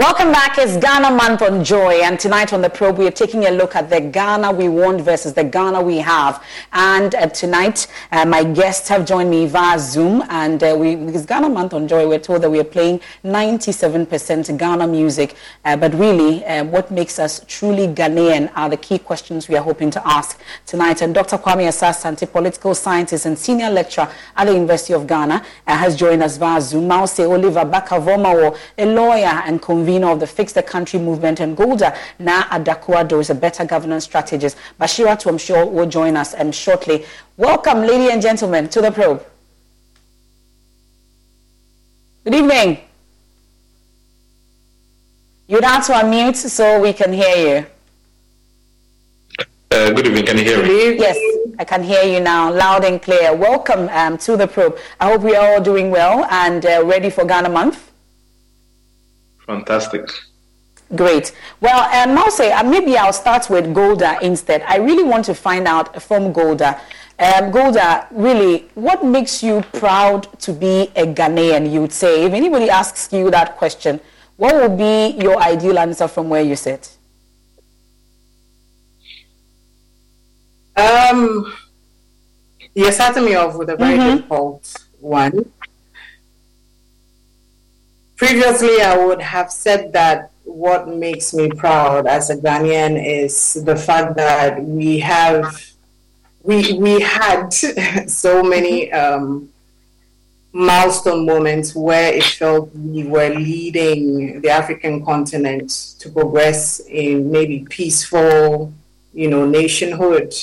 Welcome back. It's Ghana Month on Joy, and tonight on the probe, we are taking a look at the Ghana we want versus the Ghana we have. And uh, tonight, uh, my guests have joined me via Zoom, and uh, we because Ghana Month on Joy, we're told that we are playing 97% Ghana music. Uh, but really, uh, what makes us truly Ghanaian are the key questions we are hoping to ask tonight. And Dr. Kwame Asah-Asante, political scientist and senior lecturer at the University of Ghana, uh, has joined us via Zoom. Mawuse Oliver Barker-Vormawor, a lawyer and convener of the Fix the Country movement, and Golda Na Adakuado is a better governance strategist. Bashira, I'm sure, will join us um, shortly. Welcome, ladies and gentlemen, to the probe. Good evening. You'd have to unmute so we can hear you. Uh, good evening. Can you hear me? Yes, I can hear you now, loud and clear. Welcome um, to the probe. I hope we are all doing well and uh, ready for Ghana Month. Fantastic. Great. Well, um, Mawuse, uh, maybe I'll start with Golda instead. I really want to find out from Golda. Um, Golda, really, what makes you proud to be a Ghanaian, you would say? If anybody asks you that question, what would be your ideal answer from where you sit? Um, you're starting me off with a very mm-hmm. difficult one previously I would have said that what makes me proud as a Ghanaian is the fact that we have we we had so many um, milestone moments where it felt we were leading the African continent to progress in maybe peaceful, you know, nationhood,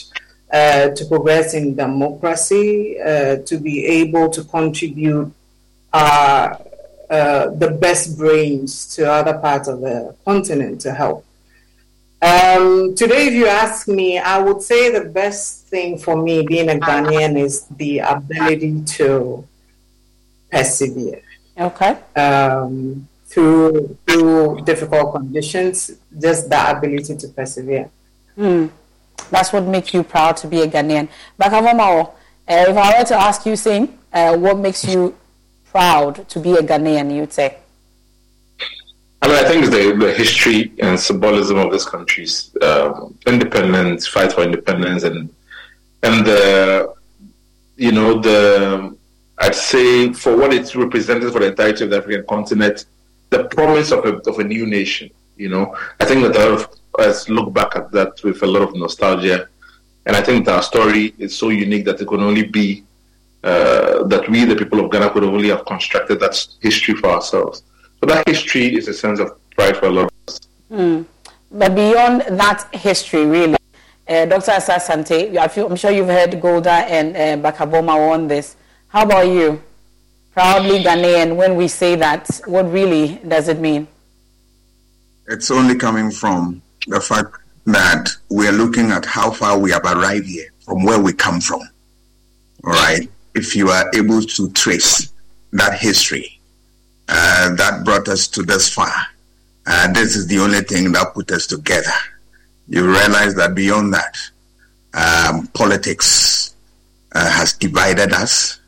uh, to progress in democracy, uh, to be able to contribute uh, uh, the best brains to other parts of the continent to help. Um, today, if you ask me, I would say the best thing for me being a Ghanaian is the ability to persevere. Okay. Um, through through difficult conditions, just the ability to persevere. Hmm. That's what makes you proud to be a Ghanaian. Barker-Vormawor, uh, if I were to ask you, Sing, uh, what makes you proud to be a Ghanaian, you'd say? I mean, I think the, the history and symbolism of this country's um, independence, fight for independence, and and the you know the I'd say for what it's represented for the entirety of the African continent, the promise of a of a new nation. You know, I think that a lot of us look back at that with a lot of nostalgia, and I think that our story is so unique that it can only be uh, that we, the people of Ghana, could only have constructed that history for ourselves. So that history is a sense of pride for a lot of us. Mm. But beyond that history, really, uh, Dr. Asah-Asante, I'm sure you've heard Golda and uh, Barker-Vormawor on this. How about you? Proudly Ghanaian, when we say that, what really does it mean? It's only coming from the fact that we're looking at how far we have arrived here from where we come from. All right if you are able to trace that history uh, that brought us to this far, uh, this is the only thing that put us together. You realize that beyond that, um, politics uh, has divided us.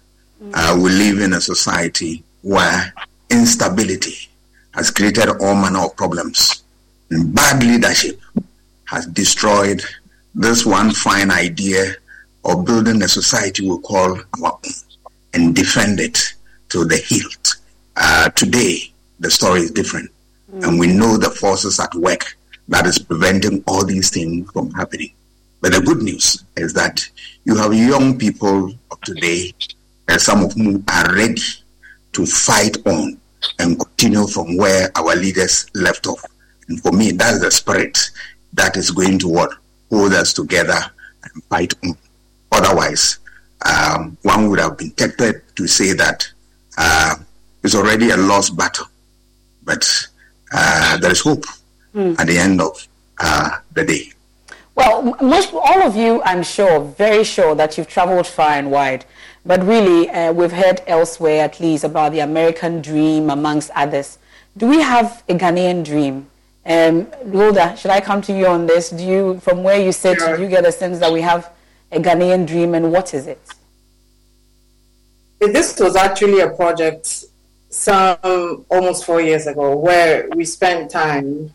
Uh, we live in a society where instability has created all manner of problems. And bad leadership has destroyed this one fine idea or building a society we call our own and defend it to the hilt. Uh, today, the story is different. Mm. And we know the forces at work that is preventing all these things from happening. But the good news is that you have young people of today, and some of whom are ready to fight on and continue from where our leaders left off. And for me, that's the spirit that is going to what hold us together and fight on. Otherwise, um, one would have been tempted to say that uh, it's already a lost battle. But uh, there is hope mm. at the end of uh, the day. Well, most all of you, I'm sure, very sure that you've traveled far and wide. But really, uh, we've heard elsewhere, at least, about the American dream, amongst others. Do we have a Ghanaian dream? Um, should I come to you on this? Do you, from where you sit, yeah. do you get a sense that we have a Ghanaian dream and what is it? This was actually a project some almost four years ago where we spent time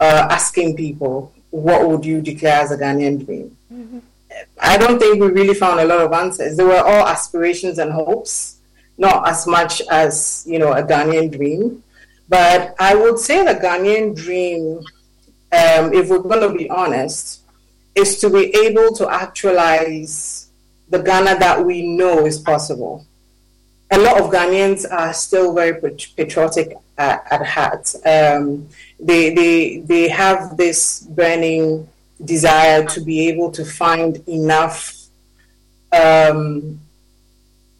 uh, asking people, what would you declare as a Ghanaian dream? Mm-hmm. I don't think we really found a lot of answers. They were all aspirations and hopes, not as much as, you know, a Ghanaian dream. But I would say the Ghanaian dream, um, if we're going to be honest, is to be able to actualize the Ghana that we know is possible. A lot of Ghanaians are still very patriotic at, at heart. Um, they, they, they have this burning desire to be able to find enough um,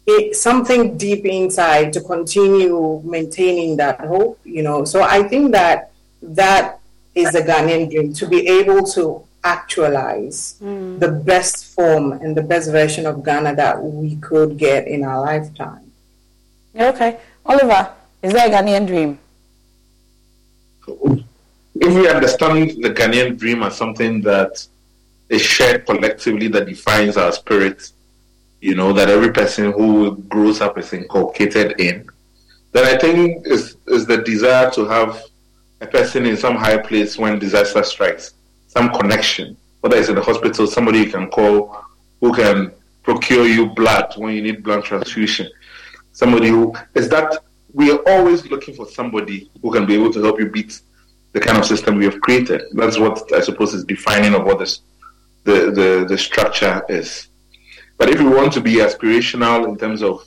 it, something deep inside to continue maintaining that hope you know so i think that that is a ghanaian dream to be able to actualize mm. the best form and the best version of ghana that we could get in our lifetime. Okay. Oliver is there a ghanaian dream? If we understand the Ghanaian dream as something that is shared collectively that defines our spirit, you know, that every person who grows up is inculcated in, then I think is is the desire to have a person in some high place when disaster strikes, some connection, whether it's in the hospital, somebody you can call who can procure you blood when you need blood transfusion. Somebody who is that we are always looking for somebody who can be able to help you beat the kind of system we have created. That's what I suppose is defining of what this, the, the, the structure is. But if we want to be aspirational in terms of,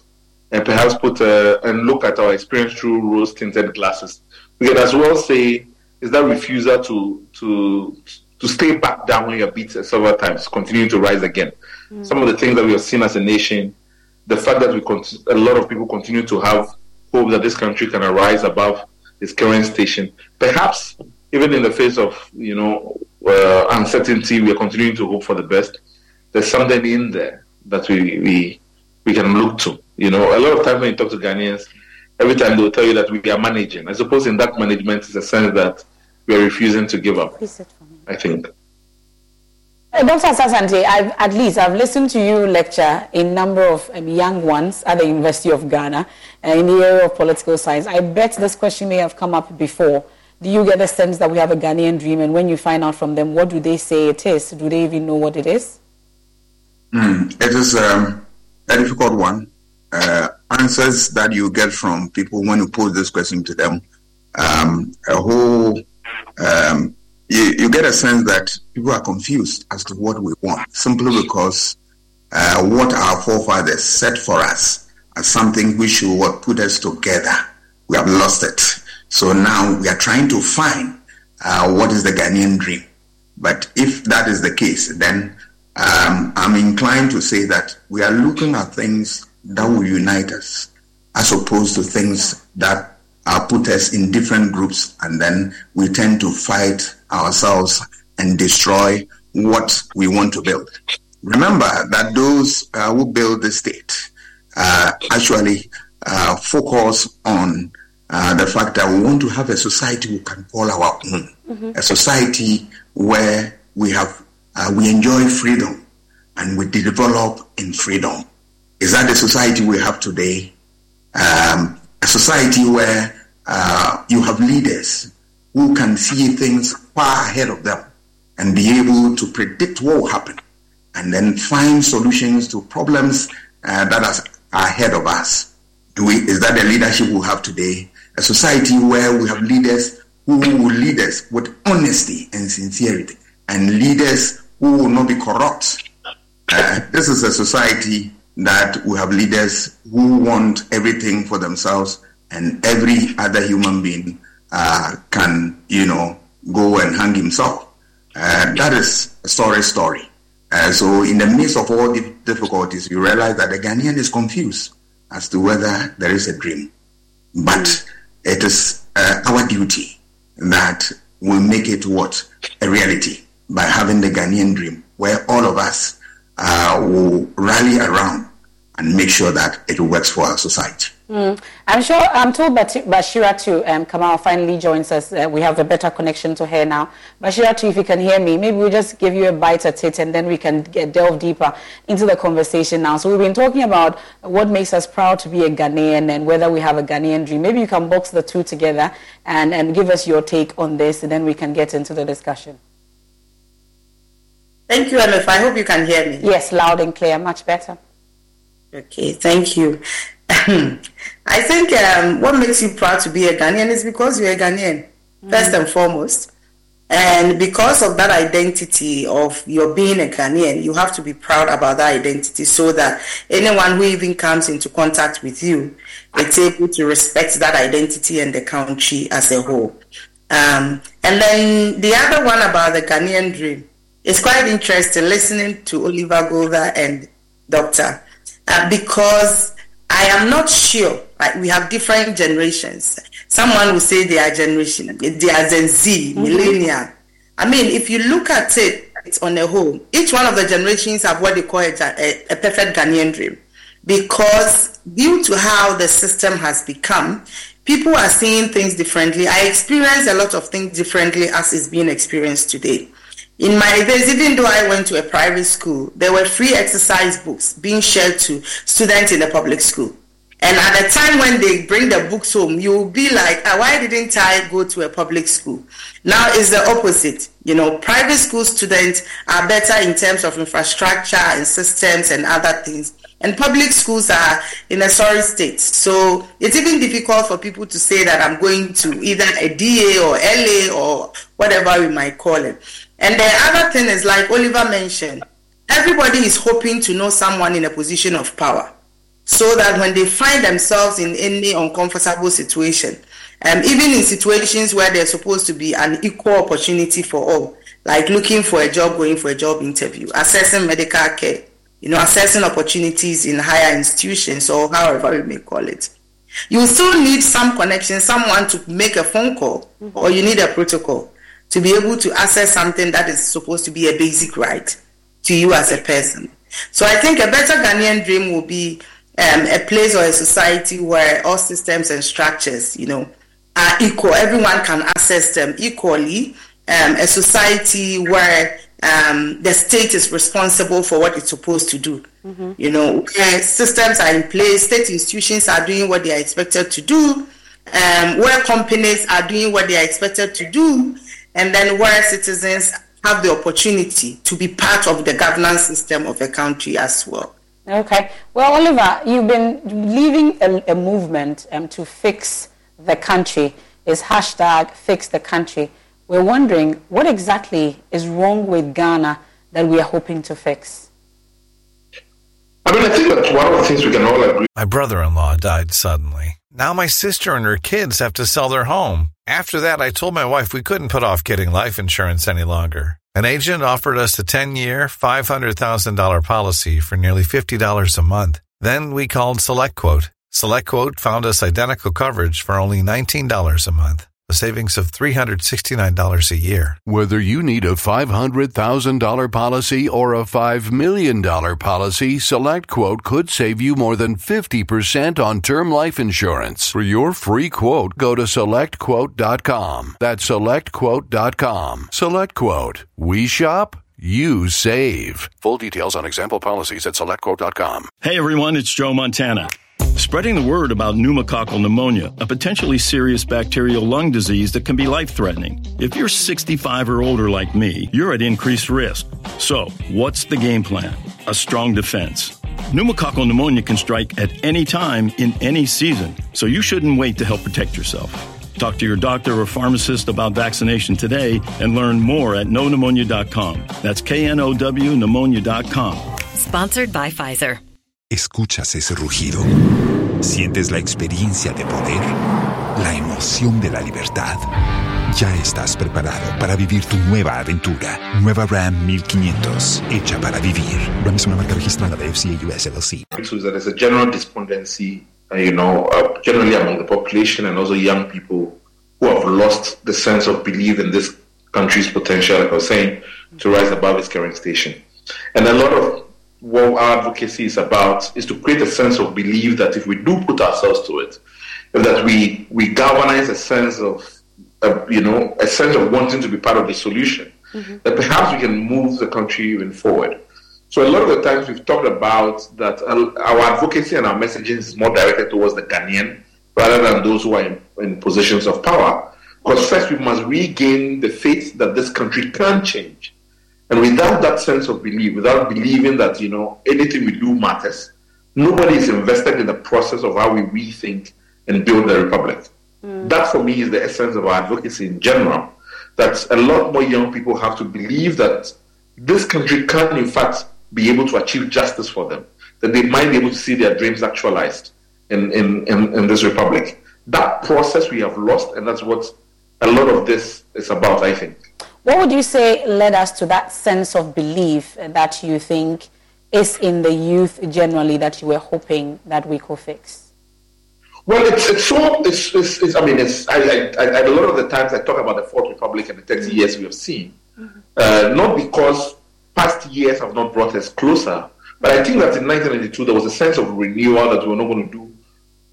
and perhaps put a, and look at our experience through rose tinted glasses, we can as well say, is that refusal to, to, to stay back down when you're beaten several times, continuing to rise again. Mm. Some of the things that we have seen as a nation, the fact that we a lot of people continue to have hope that this country can arise above its current station. Perhaps even in the face of you know uh, uncertainty, we are continuing to hope for the best. There's something in there that we we we can look to. You know, a lot of times when you talk to Ghanaians, every time they'll tell you that we are managing. I suppose in that management is a sense that we are refusing to give up. I think. Uh, Dr. Asante, I've, at least I've listened to you lecture a number of um, young ones at the University of Ghana uh, in the area of political science. I bet this question may have come up before. Do you get the sense that we have a Ghanaian dream? And when you find out from them, what do they say it is? Do they even know what it is? Mm, it is um, a difficult one. Uh, answers that you get from people when you pose this question to them, um, a whole um, you, you get a sense that people are confused as to what we want, simply because uh, what our forefathers set for us as something which should put us together, we have lost it. So now we are trying to find uh, what is the Ghanaian dream. But if that is the case, then um, I'm inclined to say that we are looking at things that will unite us as opposed to things that uh, put us in different groups and then we tend to fight ourselves and destroy what we want to build. Remember that those uh, who build the state uh, actually uh, focus on uh, the fact that we want to have a society we can call our own, mm-hmm. a society where we have uh, we enjoy freedom and we develop in freedom. Is that the society we have today? Um, a society where uh, you have leaders who can see things far ahead of them and be able to predict what will happen and then find solutions to problems uh, that are ahead of us. Do We, is that the leadership we have today? A society where we have leaders who will lead us with honesty and sincerity and leaders who will not be corrupt. Uh, this is a society that we have leaders who want everything for themselves and every other human being uh, can, you know, go and hang himself. Uh, that is a story story. Uh, so in the midst of all the difficulties, you realize that the Ghanaian is confused as to whether there is a dream. But mm. it is uh, our duty that we make it what? A reality by having the Ghanaian dream where all of us uh, will rally around and make sure that it works for our society. Mm. I'm sure, I'm told Bashiratu, um, Kamal finally joins us. Uh, we have a better connection to her now. Bashiratu, if you can hear me, maybe we'll just give you a bite at it and then we can get, delve deeper into the conversation now. So we've been talking about what makes us proud to be a Ghanaian and whether we have a Ghanaian dream. Maybe you can box the two together and, and give us your take on this and then we can get into the discussion. Thank you, MF. I hope you can hear me. Yes, loud and clear, much better. Okay, thank you. I think um, what makes you proud to be a Ghanaian is because you're a Ghanaian, mm-hmm. first and foremost. And because of that identity of your being a Ghanaian, you have to be proud about that identity so that anyone who even comes into contact with you is able to respect that identity and the country as a whole. Um, and then the other one about the Ghanaian dream is quite interesting listening to Oliver Golda and Doctor uh, because I am not sure. Like we have different generations. Someone will say they are generation, they are Gen Z, mm-hmm. millennial. I mean, if you look at it, it's on a whole. Each one of the generations have what they call a, a, a perfect Ghanaian dream, because due to how the system has become, people are seeing things differently. I experience a lot of things differently as is being experienced today. In my days, even though I went to a private school, there were free exercise books being shared to students in the public school. And at the time when they bring the books home, you'll be like, ah, why didn't I go to a public school? Now it's the opposite. You know, private school students are better in terms of infrastructure and systems and other things. And public schools are in a sorry state. So it's even difficult for people to say that I'm going to either a DA or LA or whatever we might call it. And the other thing is, like Oliver mentioned, everybody is hoping to know someone in a position of power so that when they find themselves in any uncomfortable situation, um, even in situations where there's supposed to be an equal opportunity for all, like looking for a job, going for a job interview, assessing medical care, you know, assessing opportunities in higher institutions or however we may call it. You still need some connection, someone to make a phone call, or you need a protocol to be able to access something that is supposed to be a basic right to you as a person. So I think a better Ghanaian dream will be um, a place or a society where all systems and structures, you know, are equal. Everyone can access them equally. Um, a society where um, the state is responsible for what it's supposed to do. Mm-hmm. You know, where systems are in place, state institutions are doing what they are expected to do, um, where companies are doing what they are expected to do, and then where citizens have the opportunity to be part of the governance system of a country as well. Okay. Well, Oliver, you've been leading a, a movement um, to fix the country. Is hashtag fix the country. We're wondering what exactly is wrong with Ghana that we are hoping to fix. I mean, I think that one of the things we can all agree. My brother-in-law died suddenly. Now my sister and her kids have to sell their home. After that, I told my wife we couldn't put off getting life insurance any longer. An agent offered us a 10 year, $500,000 policy for nearly $50 a month. Then we called SelectQuote. SelectQuote found us identical coverage for only $19 a month a savings of $369 a year. Whether you need a $500,000 policy or a $5 million policy, SelectQuote could save you more than 50% on term life insurance. For your free quote, go to selectquote.com. That's selectquote.com. SelectQuote. We shop, you save. Full details on example policies at selectquote.com. Hey everyone, it's Joe Montana. Spreading the word about pneumococcal pneumonia, a potentially serious bacterial lung disease that can be life threatening. If you're 65 or older like me, you're at increased risk. So, what's the game plan? A strong defense. Pneumococcal pneumonia can strike at any time in any season, so you shouldn't wait to help protect yourself. Talk to your doctor or pharmacist about vaccination today and learn more at knowpneumonia.com. That's K N O W pneumonia.com. Sponsored by Pfizer. ¿Escuchas ese rugido? ¿Sientes la experiencia de poder? ¿La emoción de la libertad? Ya estás preparado para vivir tu nueva aventura. Nueva Ram 1500, hecha para vivir. Ram es una marca registrada de FCA US LLC. There's a general despondency, uh, you know, uh, generally among the population and also young people who have lost the sense of belief in this country's potential, like I was saying, to rise above its current station. And a lot of what our advocacy is about is to create a sense of belief that if we do put ourselves to it, that we we galvanize a sense of, uh, you know, a sense of wanting to be part of the solution, mm-hmm. that perhaps we can move the country even forward. So a lot of the times we've talked about that our advocacy and our messaging is more directed towards the Ghanaian rather than those who are in, in positions of power. Because first we must regain the faith that this country can change. And without that sense of belief, without believing that, you know, anything we do matters, nobody is invested in the process of how we rethink and build the republic. Mm. That for me is the essence of our advocacy in general. That a lot more young people have to believe that this country can, in fact, be able to achieve justice for them, that they might be able to see their dreams actualized in, in, in, in this republic. That process we have lost, and that's what a lot of this is about, I think. What would you say led us to that sense of belief that you think is in the youth generally that you were hoping that we could fix? Well, it's, it's so, it's, it's, it's I mean, it's, I, I, I, a lot of the times I talk about the Fourth Republic and the 30 mm-hmm. years we have seen. Mm-hmm. Uh, not because past years have not brought us closer. But I think that in 1992 there was a sense of renewal that we were not going to do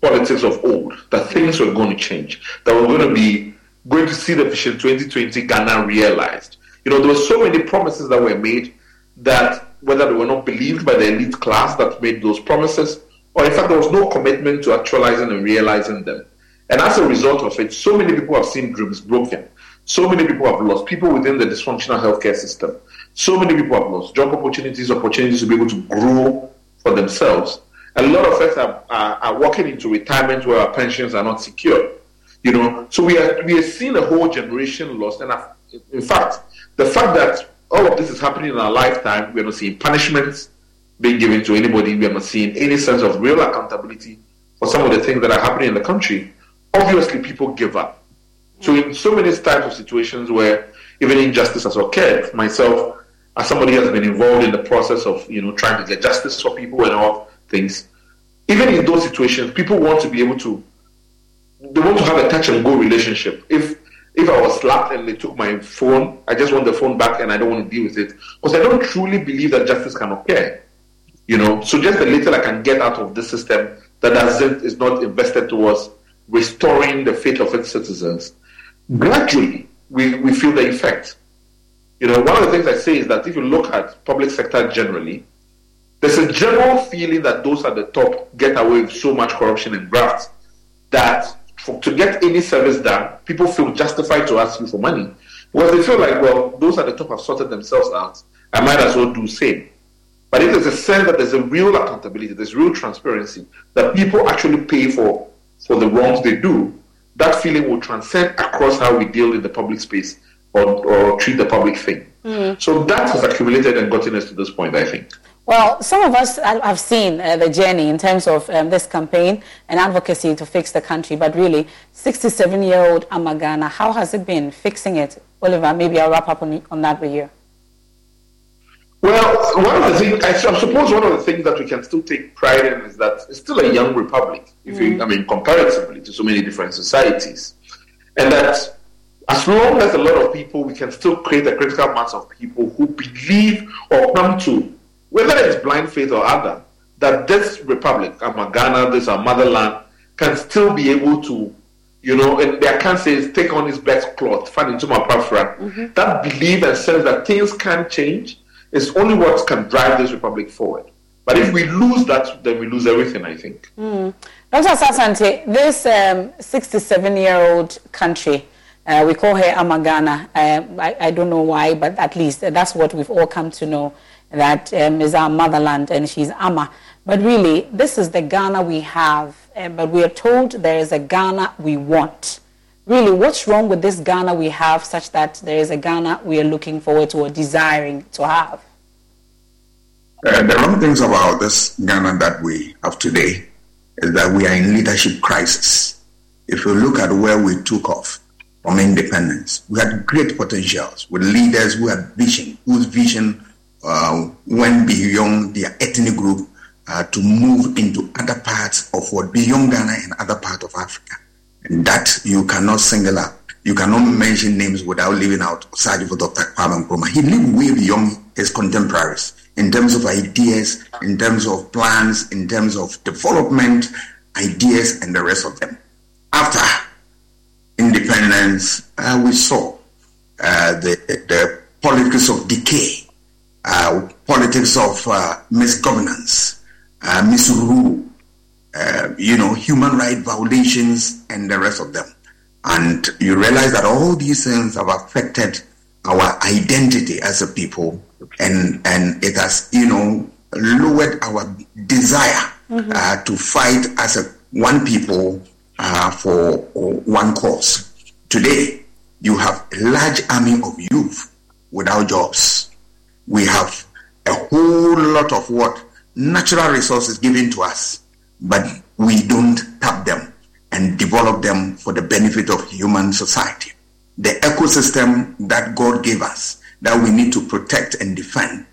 politics of old, that things were going to change, that we we're going to be going to see the Vision 2020 Ghana realized. You know, there were so many promises that were made that whether they were not believed by the elite class that made those promises, or in fact there was no commitment to actualizing and realizing them. And as a result of it, so many people have seen dreams broken. So many people have lost people within the dysfunctional healthcare system. So many people have lost job opportunities, opportunities to be able to grow for themselves. A lot of us are, are, are walking into retirement where our pensions are not secure. You know, so we are we are seeing a whole generation lost. And in fact, the fact that all of this is happening in our lifetime, we are not seeing punishments being given to anybody. We are not seeing any sense of real accountability for some of the things that are happening in the country. Obviously, people give up. So in so many types of situations where even injustice has occurred, myself as somebody has been involved in the process of you know trying to get justice for people and all things, even in those situations, people want to be able to they want to have a touch and go relationship. If if I was slapped and they took my phone, I just want the phone back and I don't want to deal with it because I don't truly believe that justice can occur. You know, so just the little I can get out of this system that doesn't is not invested towards restoring the faith of its citizens. Gradually, we, we feel the effect. You know, one of the things I say is that if you look at public sector generally, there's a general feeling that those at the top get away with so much corruption and graft that for, to get any service done, people feel justified to ask you for money. Because they feel like, well, those at the top have sorted themselves out. I might as well do same. But if there's a sense that there's a real accountability, there's real transparency, that people actually pay for, for the wrongs they do, that feeling will transcend across how we deal in the public space or, or treat the public thing. Mm. So that has accumulated and gotten us to this point, I think. Well, some of us have seen uh, the journey in terms of um, this campaign and advocacy to fix the country, but really, 67 year old Amagana, how has it been fixing it? Oliver, maybe I'll wrap up on, on that with you. Well, one of the things, I suppose one of the things that we can still take pride in is that it's still a young republic, if mm. you, I mean, comparatively to so many different societies. And that as long as a lot of people, we can still create a critical mass of people who believe or come to, whether it's blind faith or other, that this republic, Amagana, this our motherland, can still be able to, you know, and their can say take on his best cloth, find into my preference. Mm-hmm. That belief and sense that things can change is only what can drive this republic forward. But if we lose that, then we lose everything, I think. Mm. Dr. Asante, this 67 um, year old country, uh, we call her Amagana. Uh, I, I, don't know why, but at least that's what we've all come to know. That um, is our motherland, and she's Ama. But really, this is the Ghana we have. Uh, but we are told there is a Ghana we want. Really, what's wrong with this Ghana we have, such that there is a Ghana we are looking forward to or desiring to have? Uh, the wrong things about this Ghana that we have today is that we are in leadership crisis. If you look at where we took off, from independence. We had great potentials with leaders who had vision, whose vision uh, went beyond their ethnic group uh, to move into other parts of what beyond Ghana and other parts of Africa. And that you cannot single out. You cannot mention names without leaving out Osagyefo Dr. Kwame Nkrumah. He lived way beyond his contemporaries in terms of ideas, in terms of plans, in terms of development, ideas, and the rest of them. After independence, uh, we saw uh, the, the politics of decay, uh, politics of uh, misgovernance, uh, misrule, uh, you know, human rights violations, and the rest of them. And you realize that all these things have affected our identity as a people, and and it has, you know, lowered our desire mm-hmm. uh, to fight as a one people uh, for one cause. Today, you have a large army of youth without jobs. We have a whole lot of what natural resources given to us, but we don't tap them and develop them for the benefit of human society. The ecosystem that God gave us that we need to protect and defend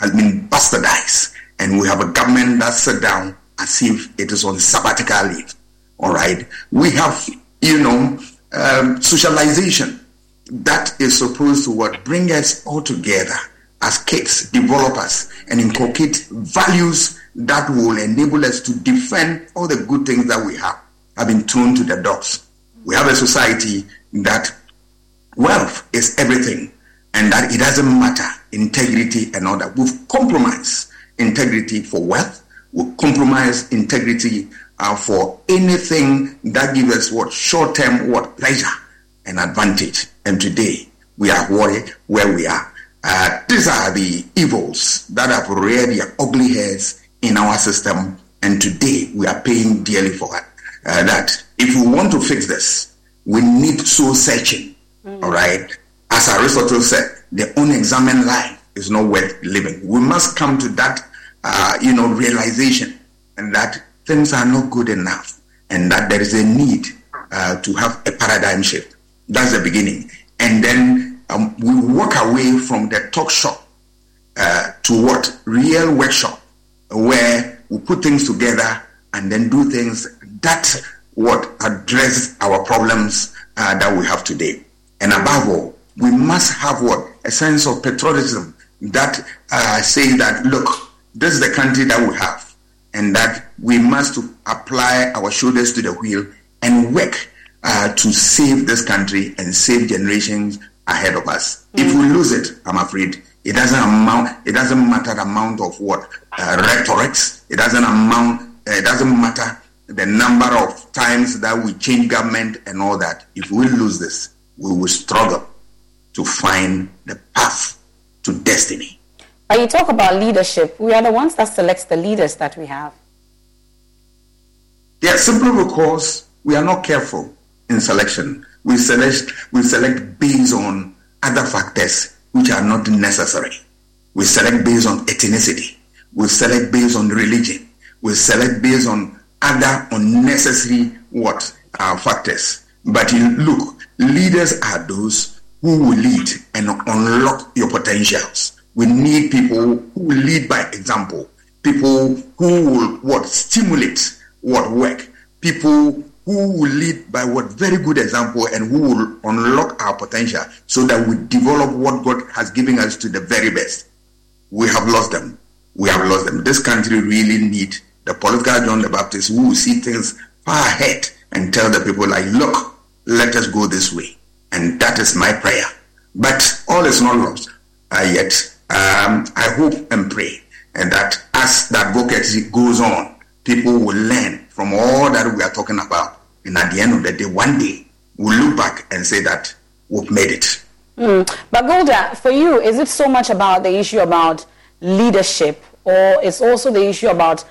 has been bastardized. And we have a government that sat down as if it is on sabbatical leave. All right. We have, you know, um, socialization that is supposed to what bring us all together as kids, develop us, and inculcate values that will enable us to defend all the good things that we have have been thrown to the dogs. We have a society that wealth is everything and that it doesn't matter integrity and all that. We've compromised integrity for wealth. We've compromised integrity uh, for anything that gives us what short-term what pleasure and advantage. And today we are worried where we are. Uh, these are the evils that have reared their ugly heads in our system, and today we are paying dearly for it. Uh, that if we want to fix this, we need soul searching. Mm. All right, as Aristotle said, the unexamined life is not worth living. We must come to that, uh, you know, realization, and that things are not good enough, and that there is a need uh, to have a paradigm shift. That's the beginning, and then um, we walk away from the talk shop uh, to what real workshop, where we put things together and then do things that what address our problems uh, that we have today. And above all, we must have what a sense of patriotism that uh, say that look, this is the country that we have and that we must apply our shoulders to the wheel and work uh, to save this country and save generations ahead of us. Mm-hmm. If we lose it, I'm afraid it doesn't amount. It doesn't matter the amount of what uh, rhetorics. It doesn't amount. Uh, it doesn't matter the number of times that we change government and all that. If we lose this, we will struggle to find the path to destiny. But you talk about leadership. We are the ones that select the leaders that we have. Yeah, simply because we are not careful in selection. We select we select based on other factors which are not necessary. We select based on ethnicity. We select based on religion. We select based on other unnecessary what uh, factors. But you look, leaders are those who will lead and unlock your potentials. We need people who lead by example, people who will what stimulate what work, people who will lead by what very good example and who will unlock our potential so that we develop what God has given us to the very best. We have lost them. We have lost them. This country really need the political John the Baptist who will see things far ahead and tell the people like, look, let us go this way. And that is my prayer. But all is not lost uh, yet um, I hope and pray and that as that advocacy goes on, people will learn from all that we are talking about. And at the end of the day, one day, we'll look back and say that we've made it. Mm. But Golda, for you, is it so much about the issue about leadership, or it's also the issue about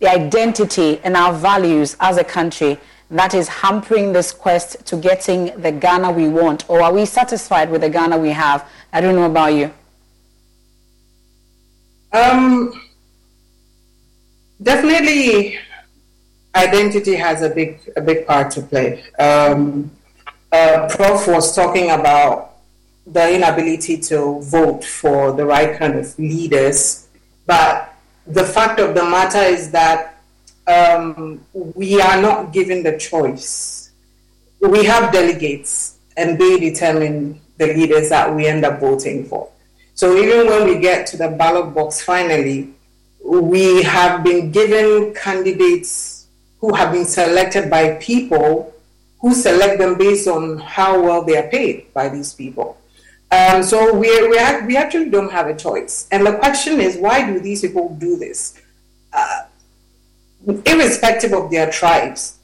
the identity and our values as a country that is hampering this quest to getting the Ghana we want? Or are we satisfied with the Ghana we have? I don't know about you. Um, definitely, identity has a big a big part to play. Um, uh, Prof was talking about the inability to vote for the right kind of leaders, but the fact of the matter is that um, we are not given the choice. We have delegates, and they determine the leaders that we end up voting for. So even when we get to the ballot box finally, we have been given candidates who have been selected by people who select them based on how well they are paid by these people. Um, so we, we, we actually don't have a choice. And the question is, why do these people do this? Uh, irrespective of their tribes,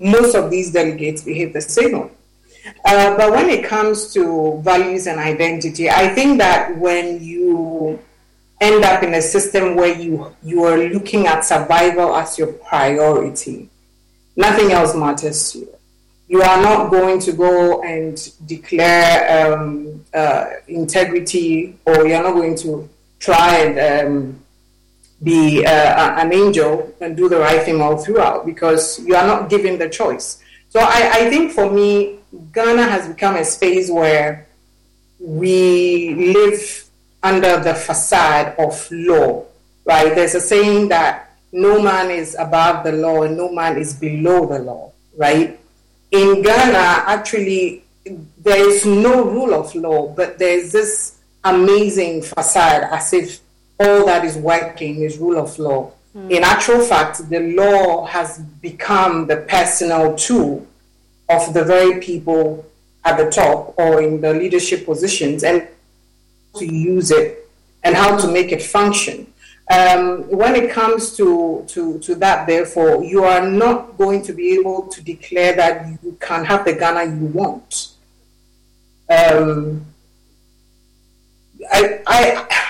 most of these delegates behave the same. Uh, but when it comes to values and identity, I think that when you end up in a system where you you are looking at survival as your priority, nothing else matters to you. You are not going to go and declare um, uh, integrity, or you're not going to try and um, be uh, an angel and do the right thing all throughout because you are not given the choice. So I, I think for me, Ghana has become a space where we live under the facade of law, right? There's a saying that no man is above the law and no man is below the law, right? In Ghana, actually, there is no rule of law, but there's this amazing facade as if all that is working is rule of law. Mm. In actual fact, the law has become the personal tool of the very people at the top or in the leadership positions and to use it and how to make it function. Um, when it comes to, to, to that, therefore, you are not going to be able to declare that you can have the Ghana you want. Um, I, I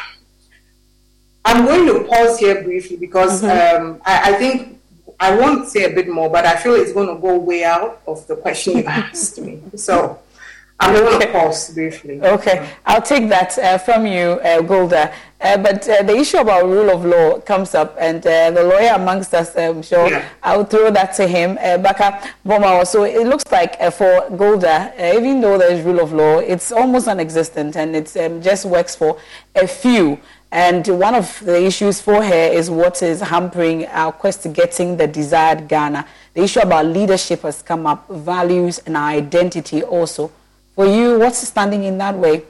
I'm going to pause here briefly because mm-hmm. um, I, I, think I won't say a bit more, but I feel it's going to go way out of the question you asked me. So I'm going to pause briefly. Okay, I'll take that uh, from you, uh, Golda. Uh, but uh, the issue about rule of law comes up, and uh, the lawyer amongst us, I'm sure yeah. I'll throw that to him. Uh, Baka Boma, so it looks like for Golda, even though there's rule of law, it's almost non-existent, and it um, just works for a few. And one of the issues for her is what is hampering our quest to getting the desired Ghana. The issue about leadership has come up, values and identity also. For you, what's standing in that way?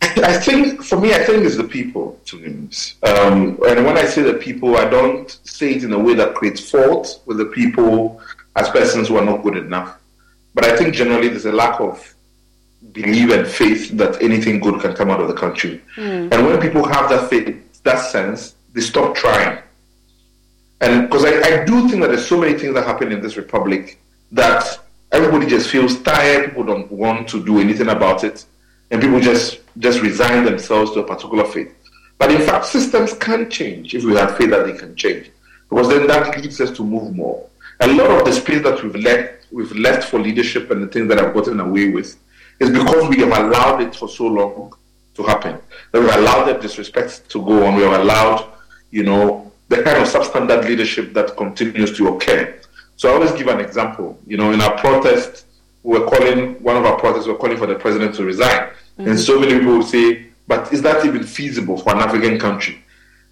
I think, for me, I think it's the people, to be Um, and when I say the people, I don't say it in a way that creates fault with the people as persons who are not good enough. But I think generally there's a lack of belief and faith that anything good can come out of the country. Mm. And when people have that faith, that sense, they stop trying. And because I, I do think that there's so many things that happen in this republic that everybody just feels tired, people don't want to do anything about it, and people just just resign themselves to a particular faith. But in fact, systems can change if we have faith that they can change. Because then that leads us to move more. A lot of the space that we've left we've left for leadership and the things that I've gotten away with is because we have allowed it for so long to happen. That we've allowed the disrespect to go on. We have allowed, you know, the kind of substandard leadership that continues to occur. So I always give an example. You know, in our protest, we were calling, one of our protests, we were calling for the president to resign. Mm-hmm. And so many people would say, but is that even feasible for an African country?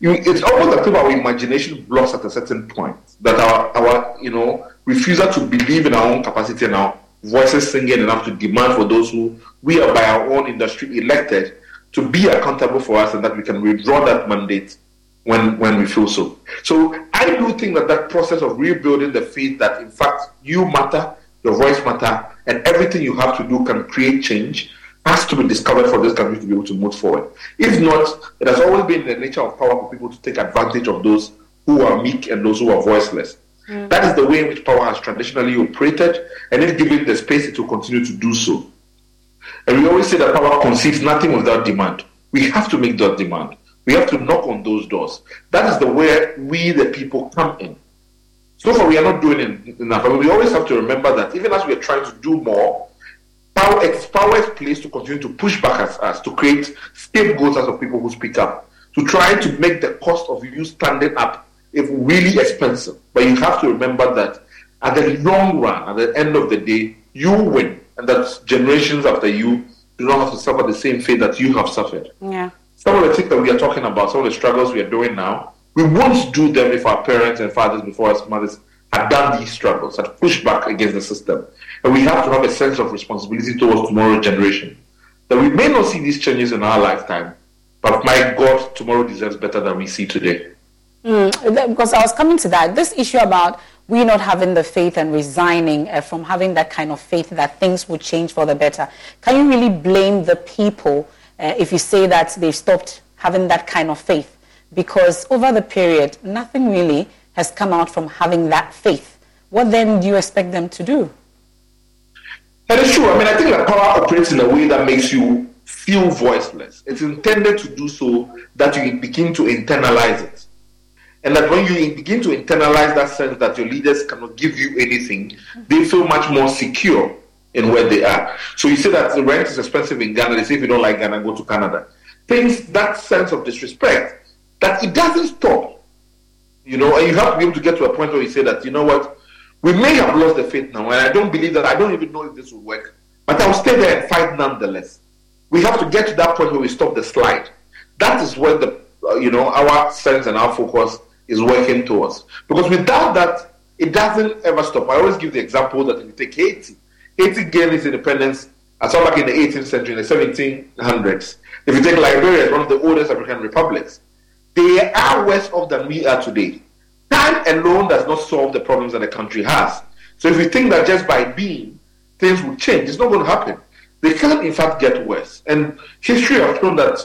You, it's almost as if our imagination blocks at a certain point. That our, our, you know, refusal to believe in our own capacity and our voices singing enough to demand for those who we are by our own industry elected to be accountable for us and that we can withdraw that mandate when when we feel so. So I do think that that process of rebuilding the faith that in fact you matter, your voice matter, and everything you have to do can create change has to be discovered for this country to be able to move forward. If not, it has always been the nature of power for people to take advantage of those who are meek and those who are voiceless. Mm. That is the way in which power has traditionally operated, and if given the space, it will continue to do so. And we always say that power concedes nothing without demand. We have to make that demand. We have to knock on those doors. That is the way we, the people, come in. So far, we are not doing enough. But we always have to remember that even as we are trying to do more, power, power is placed to continue to push back at us, to create scapegoats out of people who speak up, to try to make the cost of you standing up if really expensive. But you have to remember that at the long run, at the end of the day, you win, and that generations after you do not have to suffer the same fate that you have suffered. Yeah. Some of the things that we are talking about, some of the struggles we are doing now, we won't do them if our parents and fathers before us, mothers, had done these struggles, had pushed back against the system. And we have to have a sense of responsibility towards tomorrow's generation. that we may not see these changes in our lifetime, but my God, tomorrow deserves better than we see today. Mm, because I was coming to that. This issue about we not having the faith and resigning uh, from having that kind of faith that things would change for the better. Can you really blame the people uh, if you say that they've stopped having that kind of faith? Because over the period, nothing really has come out from having that faith. What then do you expect them to do? That is true. I mean, I think that power operates in a way that makes you feel voiceless. It's intended to do so that you begin to internalize it. And that when you begin to internalize that sense that your leaders cannot give you anything, they feel much more secure in where they are. So you say that the rent is expensive in Ghana. They say if you don't like Ghana, go to Canada. Things that sense of disrespect that it doesn't stop. You know, and you have to be able to get to a point where you say that, you know what, we may have lost the faith now, and I don't believe that, I don't even know if this will work, but I'll stay there and fight nonetheless. We have to get to that point where we stop the slide. That is where the, uh, you know, our sense and our focus is working towards. Because without that, it doesn't ever stop. I always give the example that if you take Haiti, Haiti gained its independence as far back in the 18th century, in the 1700s. If you take Liberia, one of the oldest African republics, they are worse off than we are today. Time alone does not solve the problems that the country has. So if you think that just by being, things will change, it's not going to happen. They can, in fact, get worse. And history has shown that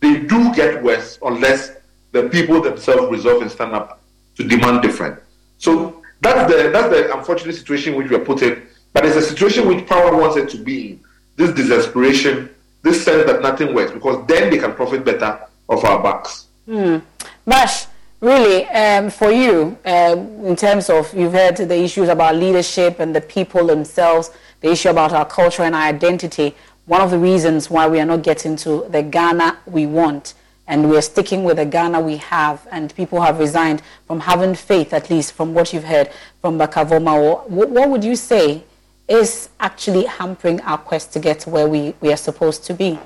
they do get worse unless the people themselves resolve and stand up to demand different. So that's the that's the unfortunate situation which we are put in. But it's a situation which power wants it to be in. This desperation, this sense that nothing works, because then they can profit better of our backs. Hmm. Bash, really, um, for you, uh, in terms of you've heard the issues about leadership and the people themselves, the issue about our culture and our identity. One of the reasons why we are not getting to the Ghana we want, and we're sticking with the Ghana we have, and people have resigned from having faith, at least from what you've heard from Barker-Vormawor. What, what would you say is actually hampering our quest to get to where we, we are supposed to be?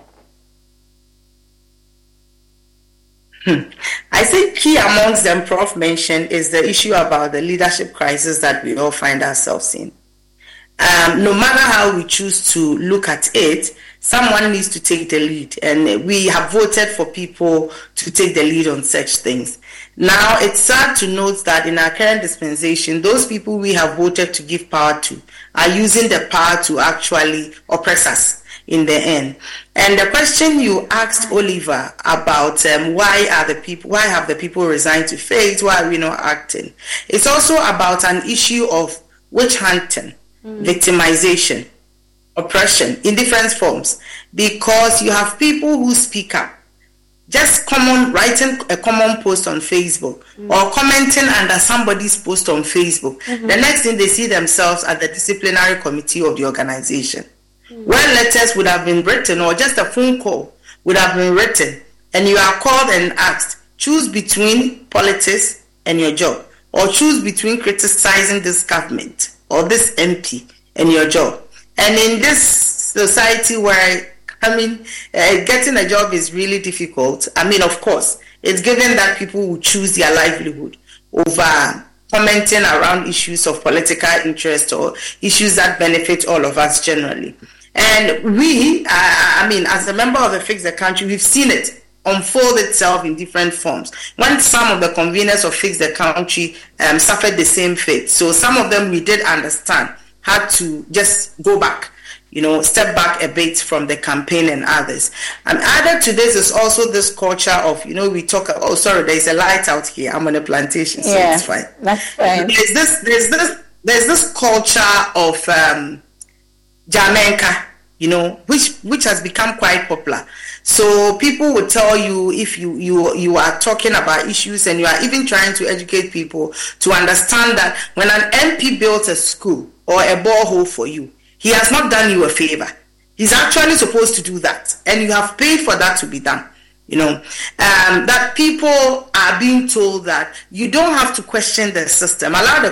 Hmm. I think key amongst them, Prof mentioned, is the issue about the leadership crisis that we all find ourselves in. Um, no matter how we choose to look at it, someone needs to take the lead, and we have voted for people to take the lead on such things. Now, it's sad to note that in our current dispensation, those people we have voted to give power to are using the power to actually oppress us in the end. And the question you asked Oliver about um, why are the people, why have the people resigned to faith? Why are we not acting? It's also about an issue of witch hunting, mm. victimization, oppression in different forms, because you have people who speak up. Just common writing a common post on Facebook mm. or commenting under somebody's post on Facebook. Mm-hmm. The next thing they see themselves at the disciplinary committee of the organization where letters would have been written or just a phone call would have been written and you are called and asked choose between politics and your job or choose between criticizing this government or this mp and your job and in this society where i mean uh, getting a job is really difficult i mean of course it's given that people will choose their livelihood over commenting around issues of political interest or issues that benefit all of us generally. And we, uh, I mean, as a member of the Fix the Country, we've seen it unfold itself in different forms. When some of the conveners of Fix the Country um, suffered the same fate, so some of them we did understand had to just go back you know, step back a bit from the campaign and others. And added to this is also this culture of, you know, we talk. Oh, sorry, there's a light out here. I'm on a plantation, so yeah, it's fine. That's fine. There's this, there's this, there's this culture of um, Jamenka, you know, which which has become quite popular. So people will tell you if you you you are talking about issues and you are even trying to educate people to understand that when an MP builds a school or a borehole for you, he has not done you a favor. He's actually supposed to do that, and you have paid for that to be done. You know, um, that people are being told that you don't have to question the system. Allow the,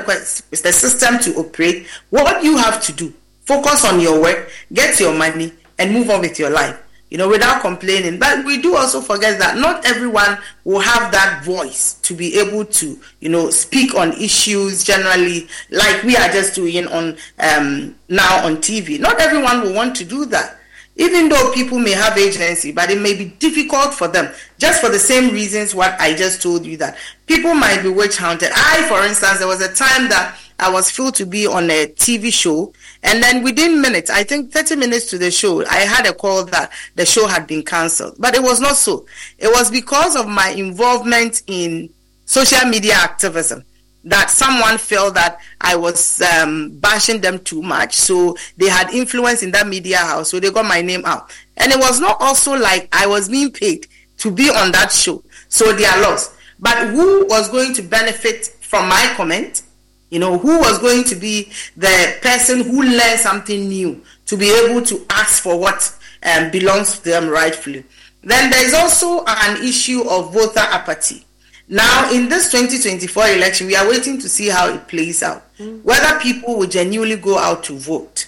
the system to operate. What you have to do, focus on your work, get your money, and move on with your life you know, without complaining. But we do also forget that not everyone will have that voice to be able to, you know, speak on issues generally like we are just doing on um, now on TV. Not everyone will want to do that. even though people may have agency, but it may be difficult for them, just for the same reasons what I just told you that people might be witch hunted. I, for instance, there was a time that I was filled to be on a TV show, and then within minutes, I think 30 minutes to the show, I had a call that the show had been cancelled. But it was not so. It was because of my involvement in social media activism that someone felt that I was um, bashing them too much. So they had influence in that media house. So they got my name out. And it was not also like I was being paid to be on that show. So they are lost. But who was going to benefit from my comment? You know, who was going to be the person who learned something new to be able to ask for what um, belongs to them rightfully? Then there is also an issue of voter apathy now, in this 2024 election, we are waiting to see how it plays out. Mm. Whether people will genuinely go out to vote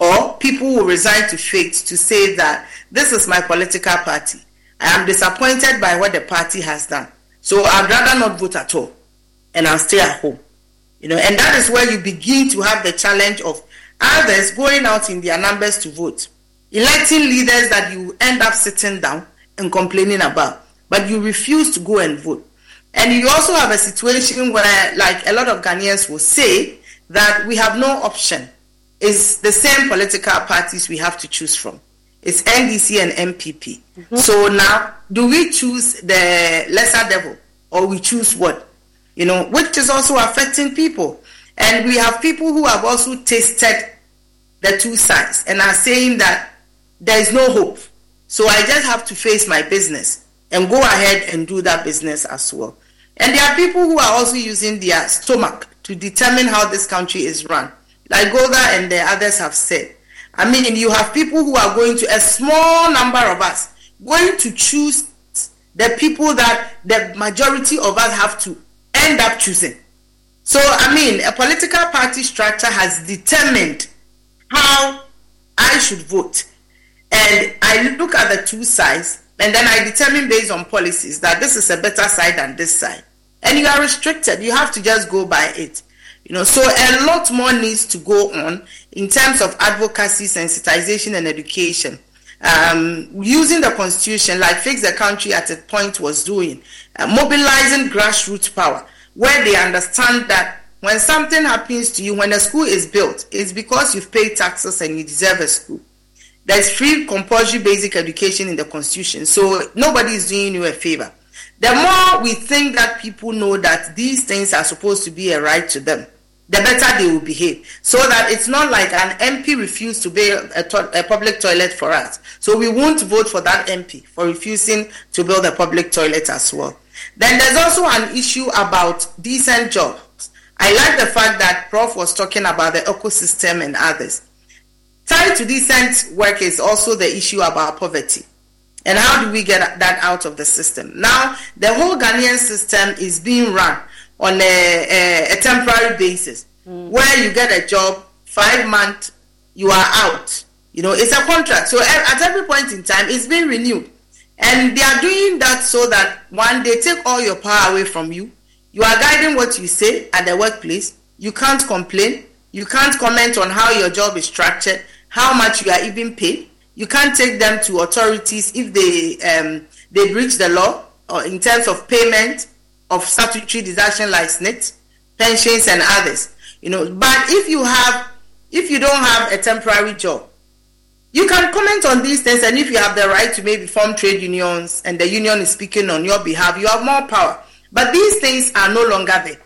or people will resign to fate to say that this is my political party. I am disappointed by what the party has done. So I'd rather not vote at all and I'll stay at home. You know, and that is where you begin to have the challenge of others going out in their numbers to vote, electing leaders that you end up sitting down and complaining about, but you refuse to go and vote. And you also have a situation where, like a lot of Ghanaians will say, that we have no option. It's the same political parties we have to choose from. It's NDC and NPP. Mm-hmm. So now, do we choose the lesser devil or we choose what? You know, which is also affecting people. And we have people who have also tasted the two sides and are saying that there is no hope. So I just have to face my business and go ahead and do that business as well. And there are people who are also using their stomach to determine how this country is run. Like Golda and the others have said. I mean, you have people who are going to, a small number of us, going to choose the people that the majority of us have to end up choosing. So, I mean, a political party structure has determined how I should vote. And I look at the two sides and then I determine based on policies that this is a better side than this side and you are restricted. You have to just go by it. You know, so a lot more needs to go on in terms of advocacy, sensitization, and education. Um, using the constitution, like Fix the Country at a point was doing, uh, mobilizing grassroots power, where they understand that when something happens to you, when a school is built, it's because you've paid taxes and you deserve a school. There's free compulsory basic education in the constitution, so nobody is doing you a favor. The more we think that people know that these things are supposed to be a right to them, the better they will behave. So that it's not like an MP refused to build a, to- a, public toilet for us. So we won't vote for that MP for refusing to build a public toilet as well. Then there's also an issue about decent jobs. I like the fact that Prof was talking about the ecosystem and others. Tied to decent work is also the issue about poverty. And how do we get that out of the system? Now, the whole Ghanaian system is being run on a, a, a temporary basis mm. where you get a job, five months, you are out. You know, it's a contract. So at every point in time, it's being renewed. And they are doing that so that one, they take all your power away from you. You are guiding what you say at the workplace. You can't complain. You can't comment on how your job is structured, how much you are even paid you can't take them to authorities if they um, they breach the law or in terms of payment of statutory deduction like pensions and others. You know, but if you have if you don't have a temporary job, you can comment on these things and if you have the right to maybe form trade unions and the union is speaking on your behalf, you have more power. But these things are no longer there.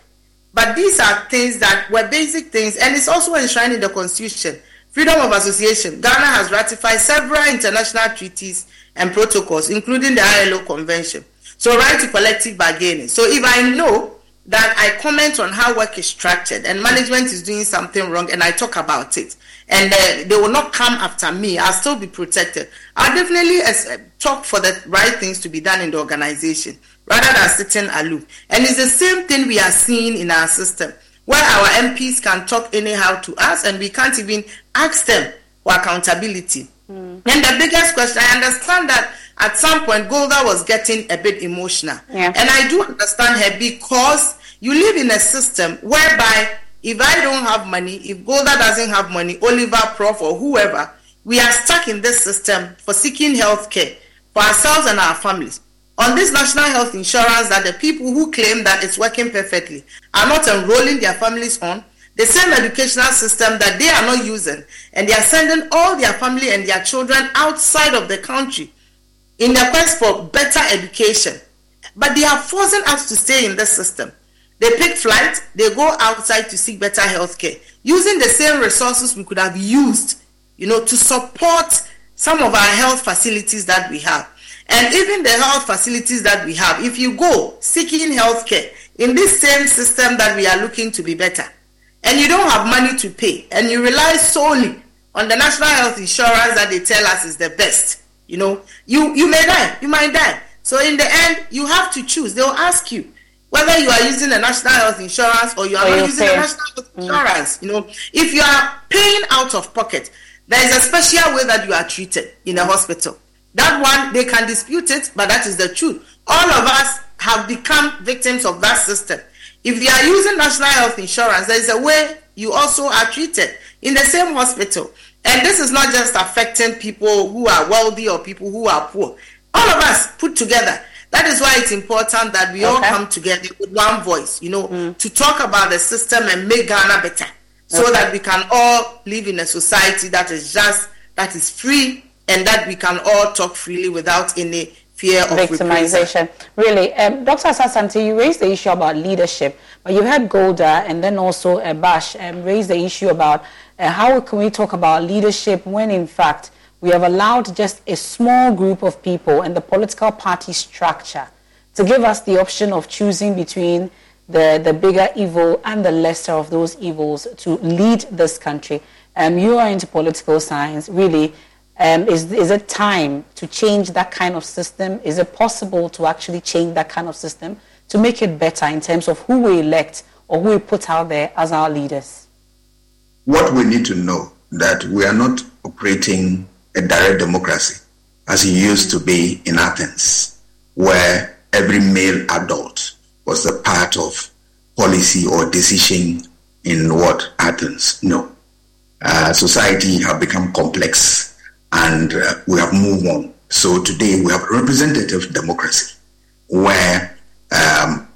But these are things that were basic things and it's also enshrined in the constitution Freedom of association. Ghana has ratified several international treaties and protocols, including the ILO Convention. So, right to collective bargaining. So, if I know that I comment on how work is structured and management is doing something wrong and I talk about it, and uh, they will not come after me, I'll still be protected. I'll definitely uh, talk for the right things to be done in the organization rather than sitting aloof. And it's the same thing we are seeing in our system where our MPs can talk anyhow to us and we can't even ask them for accountability. Mm. And the biggest question, I understand that at some point Golda was getting a bit emotional. Yeah. And I do understand her because you live in a system whereby if I don't have money, if Golda doesn't have money, Oliver, Prof, or whoever, we are stuck in this system for seeking health care for ourselves and our families on this national health insurance that the people who claim that it's working perfectly are not enrolling their families on the same educational system that they are not using and they are sending all their family and their children outside of the country in their quest for better education. But they are forcing us to stay in this system. They pick flight they go outside to seek better health care using the same resources we could have used you know to support some of our health facilities that we have. And even the health facilities that we have if you go seeking health care in this same system that we are looking to be better and you don't have money to pay. And you rely solely on the national health insurance that they tell us is the best. You know you you may die. You might die. So in the end you have to choose. They'll ask you whether you are using the national health insurance or you are Or not using pay. the national health mm. insurance. You know if you are paying out of pocket there is a special way that you are treated in a hospital. That one they can dispute it but that is the truth. All of us have become victims of that system if you are using national health insurance there is a way you also are treated in the same hospital. And this is not just affecting people who are wealthy or people who are poor. All of us put together. That is why it's important that we all come together with one voice you know mm. to talk about the system and make ghana better. So Okay. that we can all live in a society that is just that is free and that we can all talk freely without any fear of reprisal. victimization. Really, um, Dr. Sasanti, you raised the issue about leadership, but you had Golda and then also uh, Bash um, raise the issue about uh, how can we talk about leadership when, in fact, we have allowed just a small group of people and the political party structure to give us the option of choosing between the, the bigger evil and the lesser of those evils to lead this country. Um, you are into political science, really. Um, is, is it time to change that kind of system? Is it possible to actually change that kind of system to make it better in terms of who we elect or who we put out there as our leaders? what we need to know that we are not operating a direct democracy as it used to be in Athens, where every male adult was a part of policy or decision in what Athens. No. Uh, society have become complex and uh, we have moved on. So today we have representative democracy where um,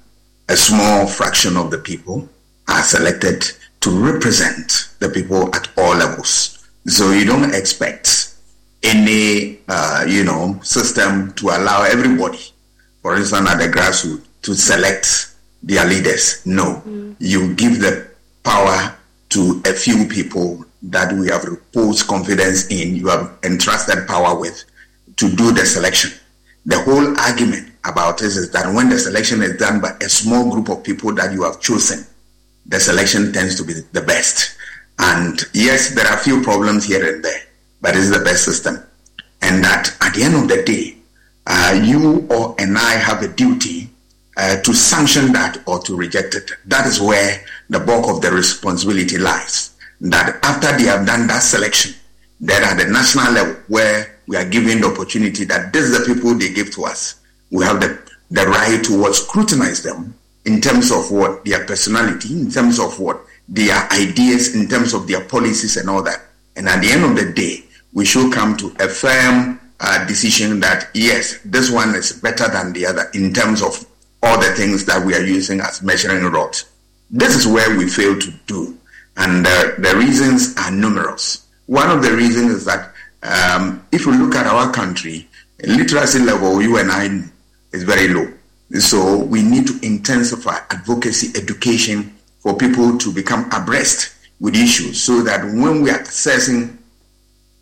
a small fraction of the people are selected to represent the people at all levels. So you don't expect any, uh, you know, system to allow everybody, for instance, at the grassroots, to select their leaders. No, you give the power to a few people that we have reposed confidence in, you have entrusted power with to do the selection. The whole argument about this is that when the selection is done by a small group of people that you have chosen, the selection tends to be the best. And yes, there are a few problems here and there, but it's the best system. And that at the end of the day, uh, you or and I have a duty uh, to sanction that or to reject it. That is where the bulk of the responsibility lies. That after they have done that selection, then at the national level where we are given the opportunity that these are the people they give to us, we have the, the right to what scrutinize them in terms of what their personality, in terms of what their ideas, in terms of their policies and all that. And at the end of the day, we should come to a firm uh, decision that yes, this one is better than the other in terms of all the things that we are using as measuring rods. This is where we fail to do, and uh, the reasons are numerous. One of the reasons is that um, if you look at our country, literacy level, you and I, is very low. So we need to intensify advocacy education for people to become abreast with issues so that when we are assessing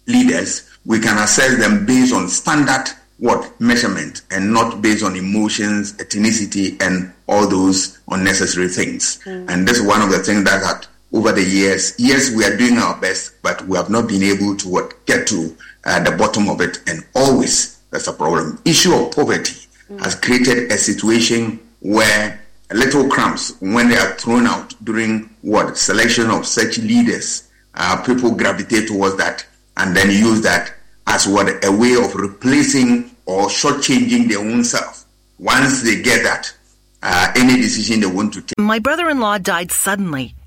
leaders, we can assess them based on standard what measurement and not based on emotions, ethnicity, and all those unnecessary things. And this is one of the things that over the years. Yes, we are doing our best, but we have not been able to what, get to uh, the bottom of it, and always that's a problem. Issue of poverty has created a situation where little crumbs, when they are thrown out during what selection of such leaders, uh, people gravitate towards that and then use that as what a way of replacing or shortchanging their own self. Once they get that, uh, any decision they want to take. My brother in law died suddenly,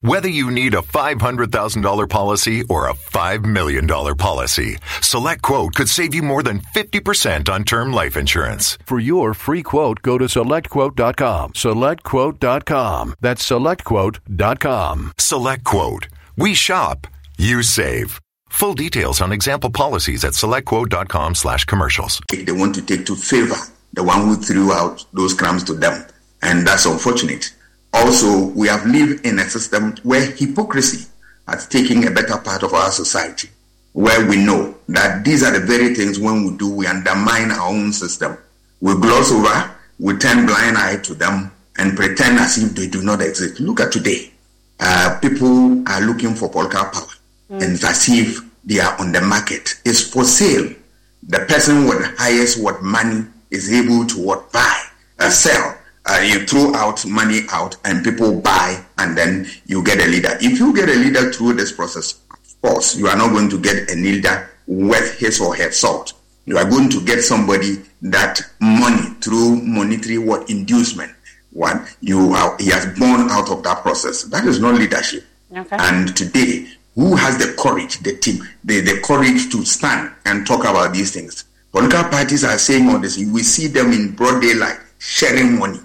Whether you need a $500,000 policy or a $5 million policy, Select Quote could save you more than 50% on term life insurance. For your free quote, go to selectquote.com. Selectquote.com. That's selectquote.com. Select Quote. We shop, you save. Full details on example policies at selectquote.com slash commercials. They want to take to favor the one who threw out those crumbs to them. And that's unfortunate. Also, we have lived in a system where hypocrisy has taken a better part of our society, where we know that these are the very things when we do, we undermine our own system. We gloss over, we turn blind eye to them and pretend as if they do not exist. Look at today. Uh, people are looking for political power mm. and as if they are on the market. It's for sale. The person with the highest what money is able to what buy, uh, sell uh, you throw out money out and people buy and then you get a leader. If you get a leader through this process, of course, you are not going to get a leader worth his or her salt. You are going to get somebody that money through monetary what inducement. One, you are, he has born out of that process. That is not leadership. Okay. And today, who has the courage, the team, the, the courage to stand and talk about these things? Political parties are saying all this. We see them in broad daylight sharing money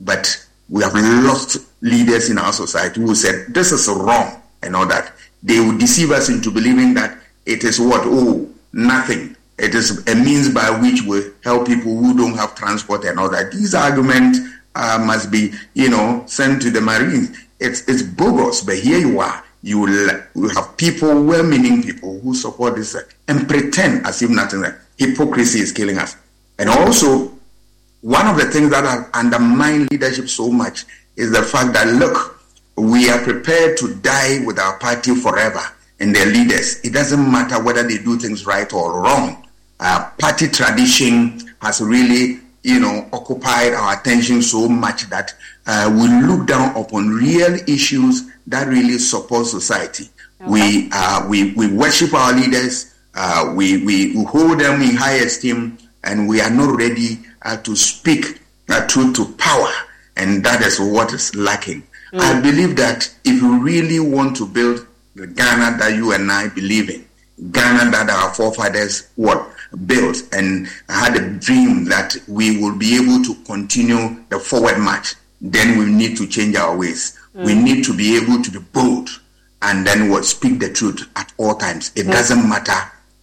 but we have lost leaders in our society who said this is wrong and all that. They would deceive us into believing that it is what? Oh, nothing. It is a means by which we help people who don't have transport and all that. These arguments uh, must be, you know, sent to the Marines. It's, it's bogus, but here you are. You will, have people, well-meaning people who support this and pretend as if nothing. Hypocrisy is killing us. And also, one of the things that have undermined leadership so much is the fact that look, we are prepared to die with our party forever and their leaders. It doesn't matter whether they do things right or wrong. Uh, party tradition has really, you know, occupied our attention so much that uh, we look down upon real issues that really support society. Okay. We, uh, we, we worship our leaders, uh, we, we, we hold them in high esteem, and we are not ready uh, to speak uh, truth to power, and that is what is lacking. Mm. I believe that if you really want to build the Ghana that you and I believe in, Ghana that our forefathers what built and had a dream that we will be able to continue the forward march, then we need to change our ways. Mm. We need to be able to be bold and then what speak the truth at all times. It mm. doesn't matter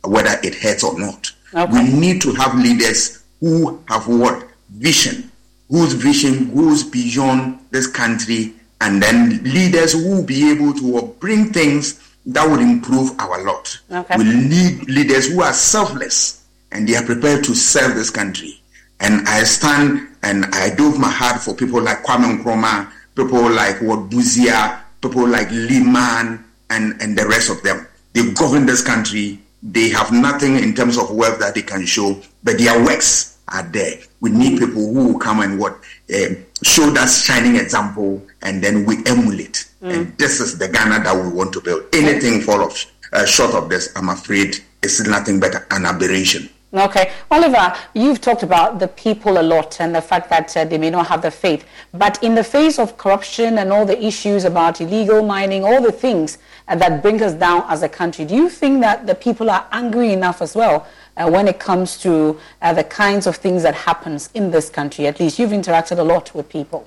whether it hurts or not. Okay. We need to have leaders who have what vision, whose vision goes beyond this country, and then leaders who will be able to bring things that would improve our lot. Okay. We need leaders who are selfless and they are prepared to serve this country. And I stand and I do my heart for people like Kwame Nkrumah, people like what Busia, people like Limann, and, and the rest of them. They govern this country they have nothing in terms of wealth that they can show, but their works are there. We need people who will come and what uh, show that shining example, and then we emulate. Mm. And this is the Ghana that we want to build. Anything fall of, uh, short of this, I'm afraid, is nothing but an aberration. Okay. Oliver, you've talked about the people a lot and the fact that uh, they may not have the faith. But in the face of corruption and all the issues about illegal mining, all the things uh, that bring us down as a country, do you think that the people are angry enough as well uh, when it comes to uh, the kinds of things that happens in this country? At least you've interacted a lot with people.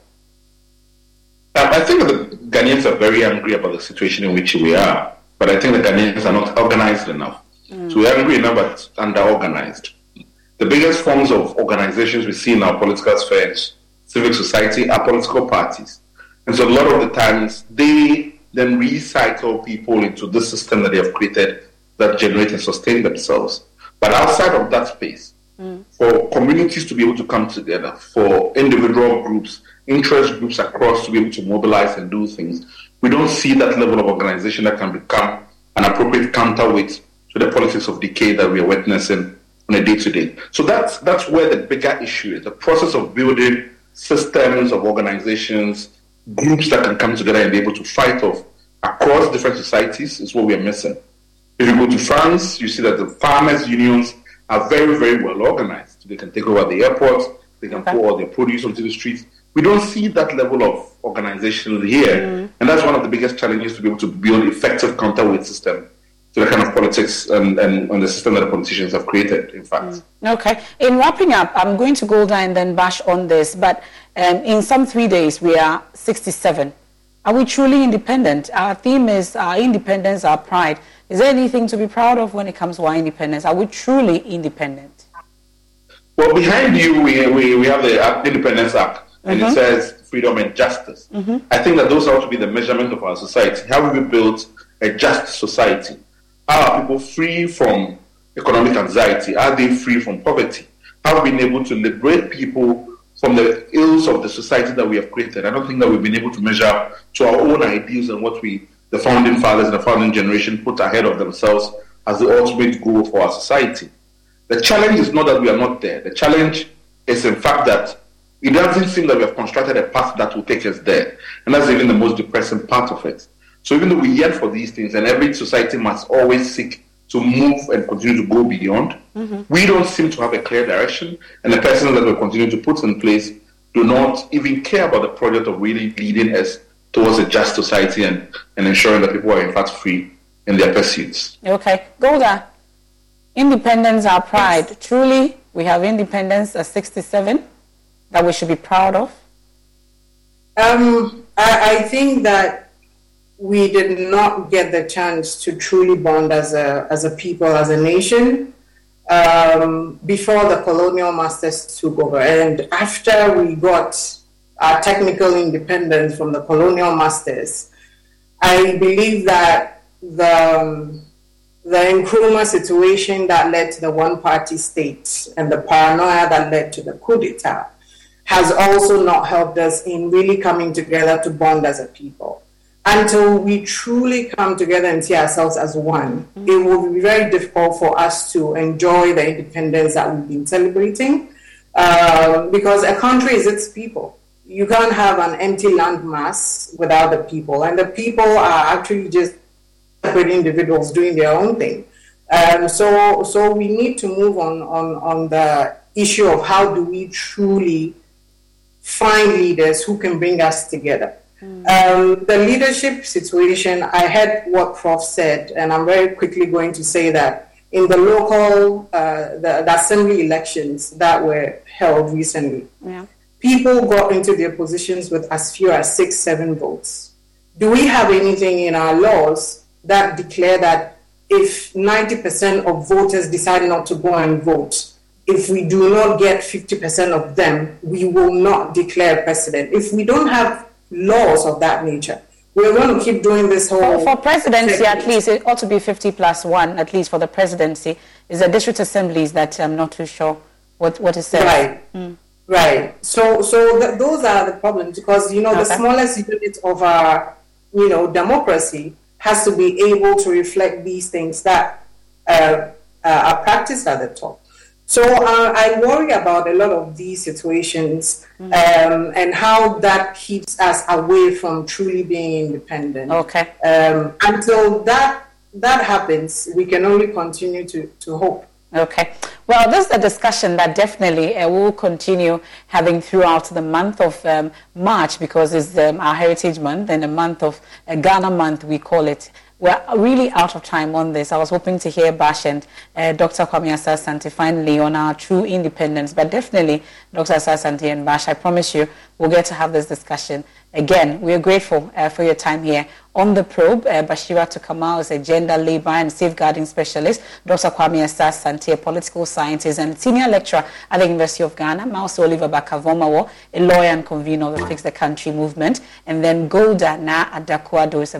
Um, I think the Ghanaians are very angry about the situation in which we are. But I think the Ghanaians are not organized enough. So we're angry enough, but under-organized. The biggest forms of organizations we see in our political spheres, civic society, are political parties. And so a lot of the times, they then recycle people into the system that they have created that generate and sustain themselves. But outside of that space, mm. for communities to be able to come together, for individual groups, interest groups across to be able to mobilize and do things, we don't see that level of organization that can become an appropriate counterweight to the politics of decay that we are witnessing on a day to day. So that's that's where the bigger issue is: the process of building systems of organizations, groups that can come together and be able to fight off across different societies is what we are missing. If you go to France, you see that the farmers' unions are very, very well organized. They can take over the airports, they can okay. pour all their produce onto the streets. We don't see that level of organization here, mm. and that's one of the biggest challenges to be able to build effective counterweight system to the kind of politics and, and, and the system that the politicians have created, in fact. Mm. Okay. In wrapping up, I'm going to go down and then bash on this, but um, in some three days, we are 67. Are we truly independent? Our theme is our independence, our pride. Is there anything to be proud of when it comes to our independence? Are we truly independent? Well, behind you, we, we, we have the Independence Arch, and mm-hmm. it says freedom and justice. Mm-hmm. I think that those ought to be the measurement of our society. How have we built a just society? Are people free from economic anxiety? Are they free from poverty? Have we been able to liberate people from the ills of the society that we have created? I don't think that we've been able to measure to our own ideals and what we, the founding fathers and the founding generation, put ahead of themselves as the ultimate goal for our society. The challenge is not that we are not there. The challenge is, in fact, that it doesn't seem that we have constructed a path that will take us there. And that's even the most depressing part of it. So even though we yearn for these things, and every society must always seek to move and continue to go beyond, mm-hmm. we don't seem to have a clear direction, and the persons that we continue to put in place do not even care about the project of really leading us towards a just society and, and ensuring that people are in fact free in their pursuits. Okay, Golda, independence, our pride. Truly, we have independence at 67 that we should be proud of. Um, I, I think that we did not get the chance to truly bond as a as a people, as a nation, um, before the colonial masters took over, and after we got our technical independence from the colonial masters, I believe that the um, the Nkrumah situation that led to the one-party state and the paranoia that led to the coup d'état has also not helped us in really coming together to bond as a people until we truly come together and see ourselves as one, mm-hmm. it will be very difficult for us to enjoy the independence that we've been celebrating uh, because a country is its people. You can't have an empty landmass without the people, and the people are actually just separate individuals doing their own thing. Um, so, so we need to move on, on, on the issue of how do we truly find leaders who can bring us together. Mm. Um, the leadership situation, I heard what Prof said, and I'm very quickly going to say that in the local, uh, the, the, assembly elections that were held recently, yeah. people got into their positions with as few as six, seven votes. Do we have anything in our laws that declare that if 90% of voters decide not to go and vote, if we do not get 50% of them, we will not declare president. If we don't have laws of that nature. We're going to keep doing this whole. Well, for presidency, at least, it ought to be 50 plus one, at least for the presidency. Is the district assemblies that I'm not too sure what, what is said. Right. Mm. Right. So, so th- those are the problems because, you know, okay. the smallest unit of our, you know, democracy has to be able to reflect these things that uh, uh, are practiced at the top. So uh, I worry about a lot of these situations mm-hmm. um, and how that keeps us away from truly being independent. Okay. Um, until that that happens, we can only continue to, to hope. Okay. Well, this is a discussion that definitely uh, will continue having throughout the month of um, March because it's um, our Heritage Month and a month of uh, Ghana Month, we call it we're really out of time on this. I was hoping to hear Bash and uh, Dr. Kwame Asah-Asante finally on our true independence, but definitely Dr. Asah-Asante and Bash, I promise you, we'll get to have this discussion again. We are grateful uh, for your time here on the probe. Uh, Bashiratu Kamal is a gender, labor and safeguarding specialist. Dr. Kwame Asah-Asante, a political scientist and senior lecturer at the University of Ghana. Mawuse Oliver Barker-Vormawor, a lawyer and convener of the Fix the Country movement. And then Golda Na Adakwado is a